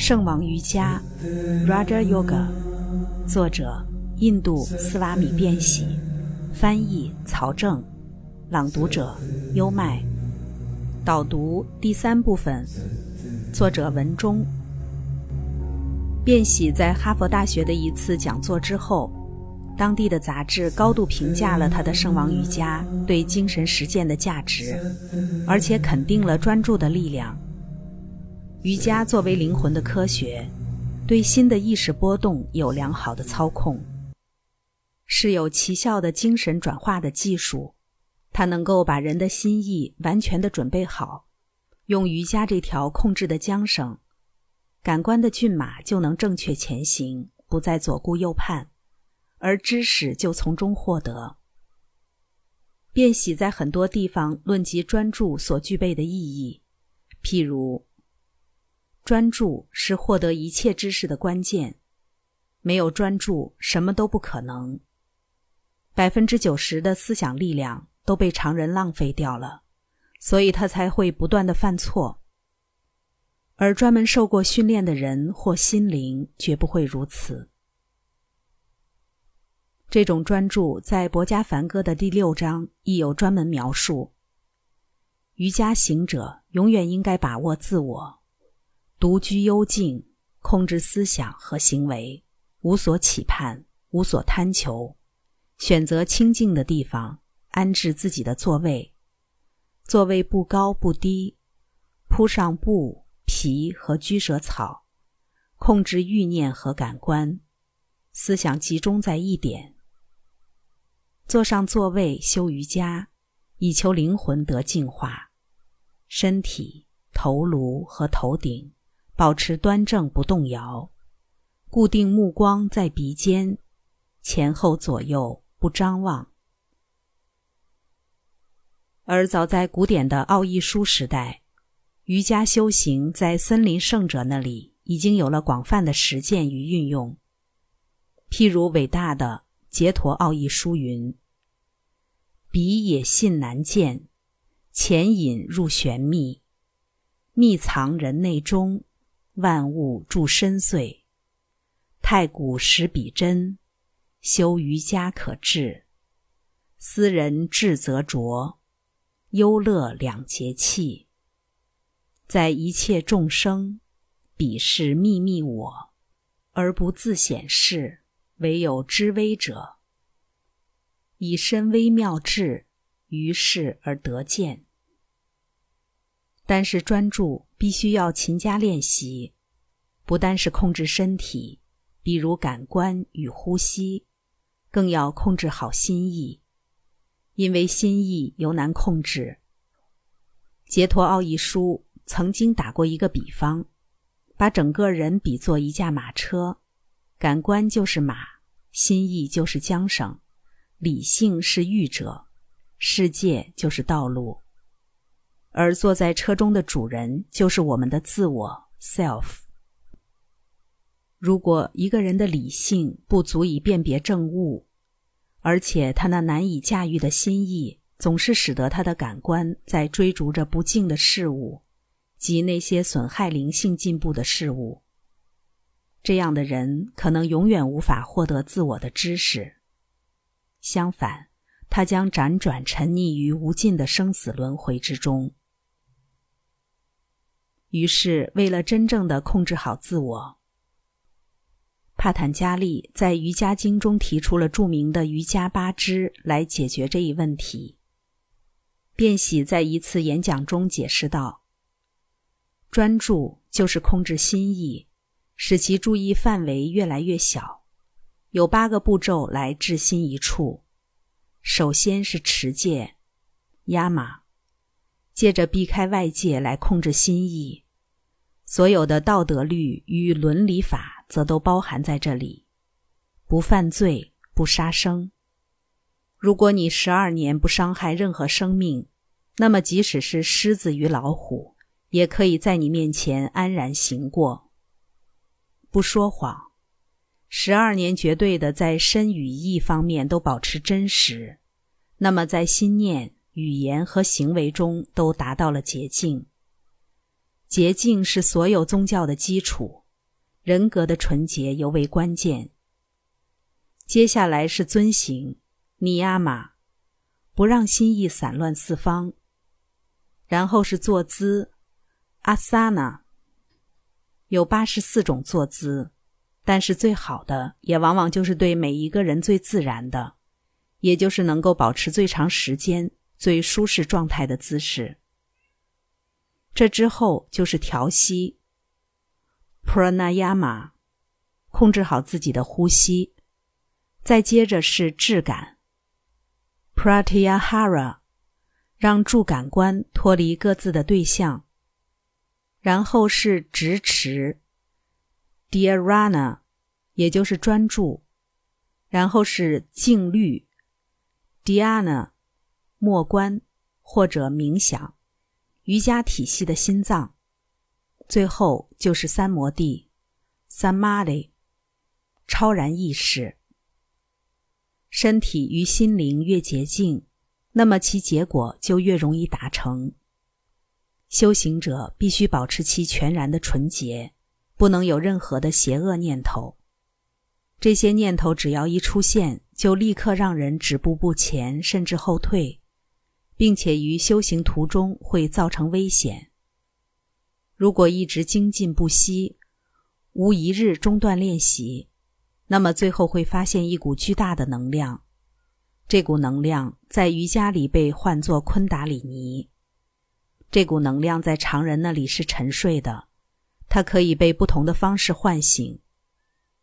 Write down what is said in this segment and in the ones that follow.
圣王瑜伽 （Raja Yoga），作者印度斯瓦米·变喜，翻译曹正，朗读者优麦。导读第三部分，作者文中。变喜在哈佛大学的一次讲座之后，当地的杂志高度评价了他的圣王瑜伽对精神实践的价值，而且肯定了专注的力量。瑜伽作为灵魂的科学，对心的意识波动有良好的操控，是有奇效的精神转化的技术。它能够把人的心意完全的准备好，用瑜伽这条控制的缰绳，感官的骏马就能正确前行，不再左顾右盼，而知识就从中获得。便喜在很多地方论及专注所具备的意义，譬如。专注是获得一切知识的关键，没有专注，什么都不可能。百分之九十的思想力量都被常人浪费掉了，所以他才会不断的犯错。而专门受过训练的人或心灵绝不会如此。这种专注在《博家梵歌》的第六章亦有专门描述。瑜伽行者永远应该把握自我。独居幽静，控制思想和行为，无所企盼，无所贪求，选择清静的地方，安置自己的座位。座位不高不低，铺上布、皮和居舍草，控制欲念和感官，思想集中在一点。坐上座位修瑜伽，以求灵魂得净化，身体、头颅和头顶。保持端正不动摇，固定目光在鼻尖，前后左右不张望。而早在古典的奥义书时代，瑜伽修行在森林圣者那里已经有了广泛的实践与运用。譬如伟大的杰陀奥义书云：“鼻也信难见，潜隐入玄秘，秘藏人内中。”万物住深邃，太古识彼真，修瑜伽可治。斯人智则浊，忧乐两节气。在一切众生，彼是秘密我，而不自显示。唯有知微者，以身微妙智，于是而得见。但是专注必须要勤加练习，不单是控制身体，比如感官与呼吸，更要控制好心意，因为心意尤难控制。杰陀奥义书曾经打过一个比方，把整个人比作一架马车，感官就是马，心意就是缰绳，理性是御者，世界就是道路。而坐在车中的主人就是我们的自我 （self）。如果一个人的理性不足以辨别正物，而且他那难以驾驭的心意总是使得他的感官在追逐着不敬的事物及那些损害灵性进步的事物，这样的人可能永远无法获得自我的知识。相反，他将辗转沉溺于无尽的生死轮回之中。于是，为了真正的控制好自我，帕坦加利在《瑜伽经》中提出了著名的瑜伽八支来解决这一问题。便喜在一次演讲中解释道：“专注就是控制心意，使其注意范围越来越小。有八个步骤来置心一处。首先是持戒，压马。”借着避开外界来控制心意，所有的道德律与伦理法则都包含在这里。不犯罪，不杀生。如果你十二年不伤害任何生命，那么即使是狮子与老虎，也可以在你面前安然行过。不说谎，十二年绝对的在身与意方面都保持真实，那么在心念。语言和行为中都达到了洁净。洁净是所有宗教的基础，人格的纯洁尤为关键。接下来是遵行尼亚玛，不让心意散乱四方。然后是坐姿阿萨那，有八十四种坐姿，但是最好的也往往就是对每一个人最自然的，也就是能够保持最长时间、最舒适状态的姿势。这之后就是调息，pranayama，控制好自己的呼吸。再接着是质感，pratyahara，让诸感官脱离各自的对象。然后是直持，dhyana，也就是专注。然后是静虑，dhyana，默观或者冥想，瑜伽体系的心脏。最后就是三摩地，samadhi，超然意识。身体与心灵越洁净，那么其结果就越容易达成。修行者必须保持其全然的纯洁，不能有任何的邪恶念头。这些念头只要一出现，就立刻让人止步不前，甚至后退，并且于修行途中会造成危险。如果一直精进不息，无一日中断练习。那么最后会发现一股巨大的能量，这股能量在瑜伽里被唤作昆达里尼。这股能量在常人那里是沉睡的，它可以被不同的方式唤醒。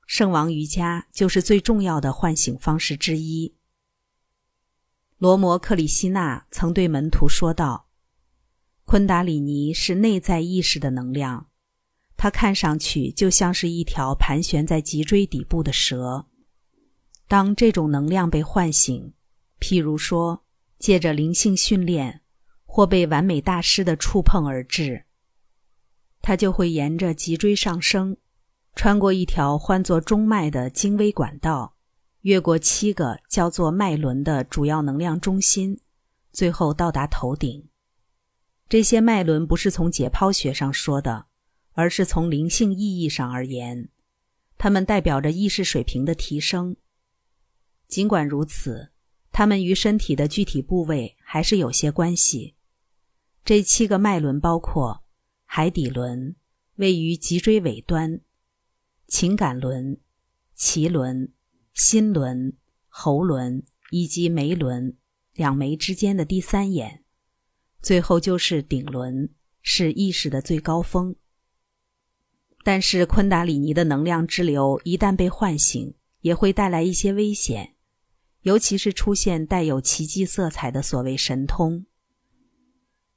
圣王瑜伽就是最重要的唤醒方式之一。罗摩克里希那曾对门徒说道：“昆达里尼是内在意识的能量。”它看上去就像是一条盘旋在脊椎底部的蛇。当这种能量被唤醒，譬如说借着灵性训练，或被完美大师的触碰而至，它就会沿着脊椎上升，穿过一条唤作中脉的精微管道，越过七个叫做脉轮的主要能量中心，最后到达头顶。这些脉轮不是从解剖学上说的。而是从灵性意义上而言，它们代表着意识水平的提升。尽管如此，它们与身体的具体部位还是有些关系。这七个脉轮包括海底轮，位于脊椎尾端；情感轮、脐轮、心轮、喉轮以及眉轮，两眉之间的第三眼。最后就是顶轮，是意识的最高峰。但是昆达里尼的能量之流一旦被唤醒，也会带来一些危险，尤其是出现带有奇迹色彩的所谓神通。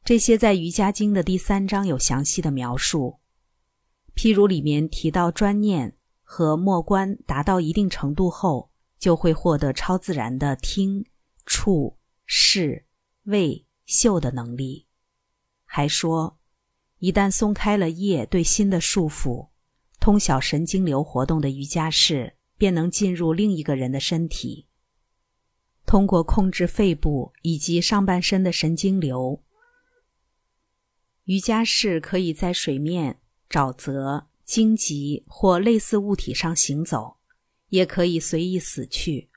这些在《瑜伽经》的第三章有详细的描述，譬如里面提到专念和默观达到一定程度后，就会获得超自然的听、触、视、味、嗅的能力，还说。一旦松开了业对心的束缚，通晓神经流活动的瑜伽士便能进入另一个人的身体。通过控制肺部以及上半身的神经流，瑜伽士可以在水面、沼泽、荆棘或类似物体上行走，也可以随意死去。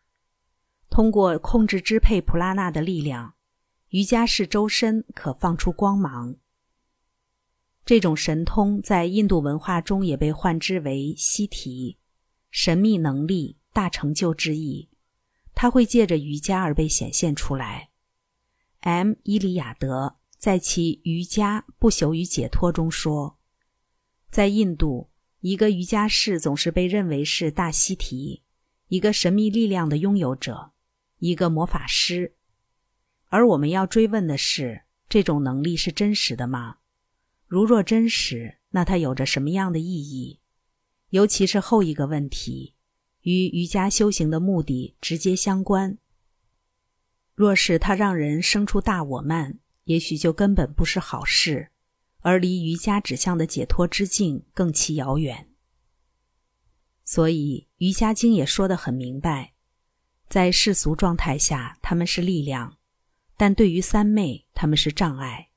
通过控制支配普拉纳的力量，瑜伽士周身可放出光芒。这种神通在印度文化中也被唤之为“西提”，神秘能力、大成就之意。它会借着瑜伽而被显现出来。M. 伊里亚德在其《瑜伽不朽与解脱》中说，在印度，一个瑜伽士总是被认为是大西提，一个神秘力量的拥有者，一个魔法师。而我们要追问的是，这种能力是真实的吗？如若真实，那它有着什么样的意义？尤其是后一个问题，与瑜伽修行的目的直接相关。若是它让人生出大我慢，也许就根本不是好事，而离瑜伽指向的解脱之境更其遥远。所以，《瑜伽经》也说得很明白，在世俗状态下，他们是力量；但对于三昧，他们是障碍。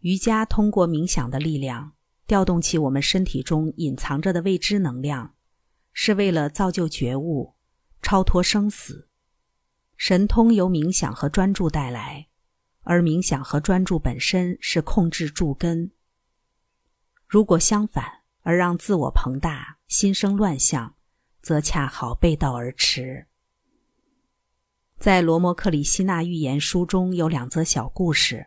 瑜伽通过冥想的力量，调动起我们身体中隐藏着的未知能量，是为了造就觉悟，超脱生死。神通由冥想和专注带来，而冥想和专注本身是控制助根。如果相反，而让自我膨大，心生乱象，则恰好背道而驰。在罗摩克里希那寓言书中有两则小故事，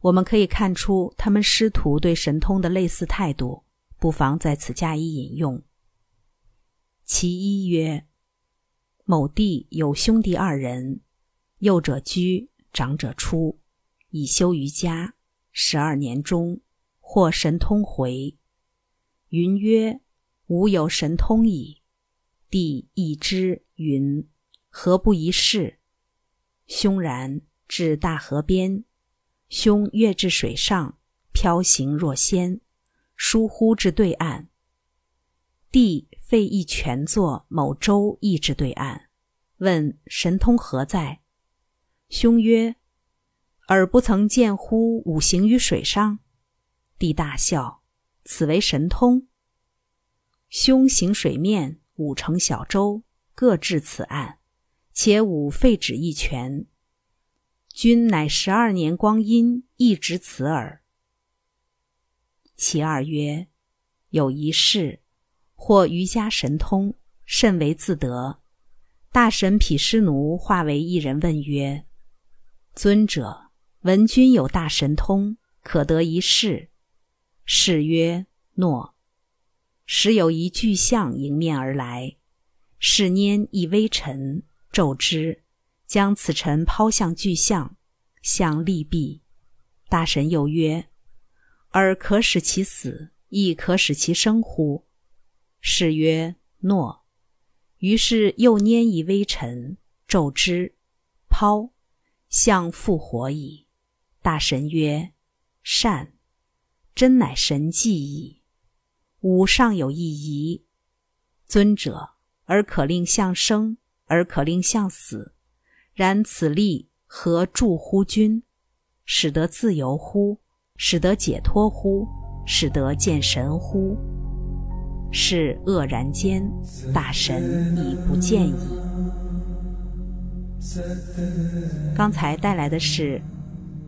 我们可以看出他们师徒对神通的类似态度，不妨在此加以引用。其一曰。某地有兄弟二人，幼者居，长者出，以修瑜伽。十二年中，获神通回。云曰：“吾有神通矣。”帝亦之。云：“何不一试？”兄然，至大河边，兄跃至水上，飘行若仙，疏忽至对岸。帝废一泉作某舟，亦至对岸，问神通何在？兄曰：“尔不曾见乎五行于水上？”帝大笑：“此为神通。”兄行水面，五乘小舟，各至此岸，且吾废止一泉。君乃十二年光阴，一直此耳。其二曰：“有一事。”或瑜伽神通甚为自得，大神毗湿奴化为一人问曰：“尊者，闻君有大神通，可得一事？”是曰：“诺。”时有一巨象迎面而来，是拈一微尘，骤之，将此尘抛向巨象，象立毙。大神又曰：“尔可使其死，亦可使其生乎？”是曰：“诺。”于是又拈一微尘，骤之，抛，相复活矣。大神曰：“善，真乃神迹矣。吾尚有一疑，尊者，而可令相生，而可令相死。然此力何助乎君？使得自由乎？使得解脱乎？使得见神乎？”是愕然间，大神已不见矣。刚才带来的是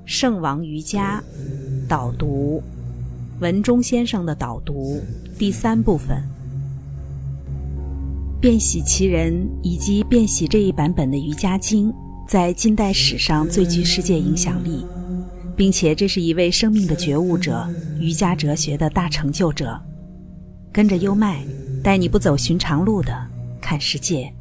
圣王瑜伽导读，文中先生的导读第三部分。变喜其人以及变喜这一版本的瑜伽经，在近代史上最具世界影响力，并且这是一位生命的觉悟者，瑜伽哲学的大成就者。跟着优麦，带你不走寻常路的看世界。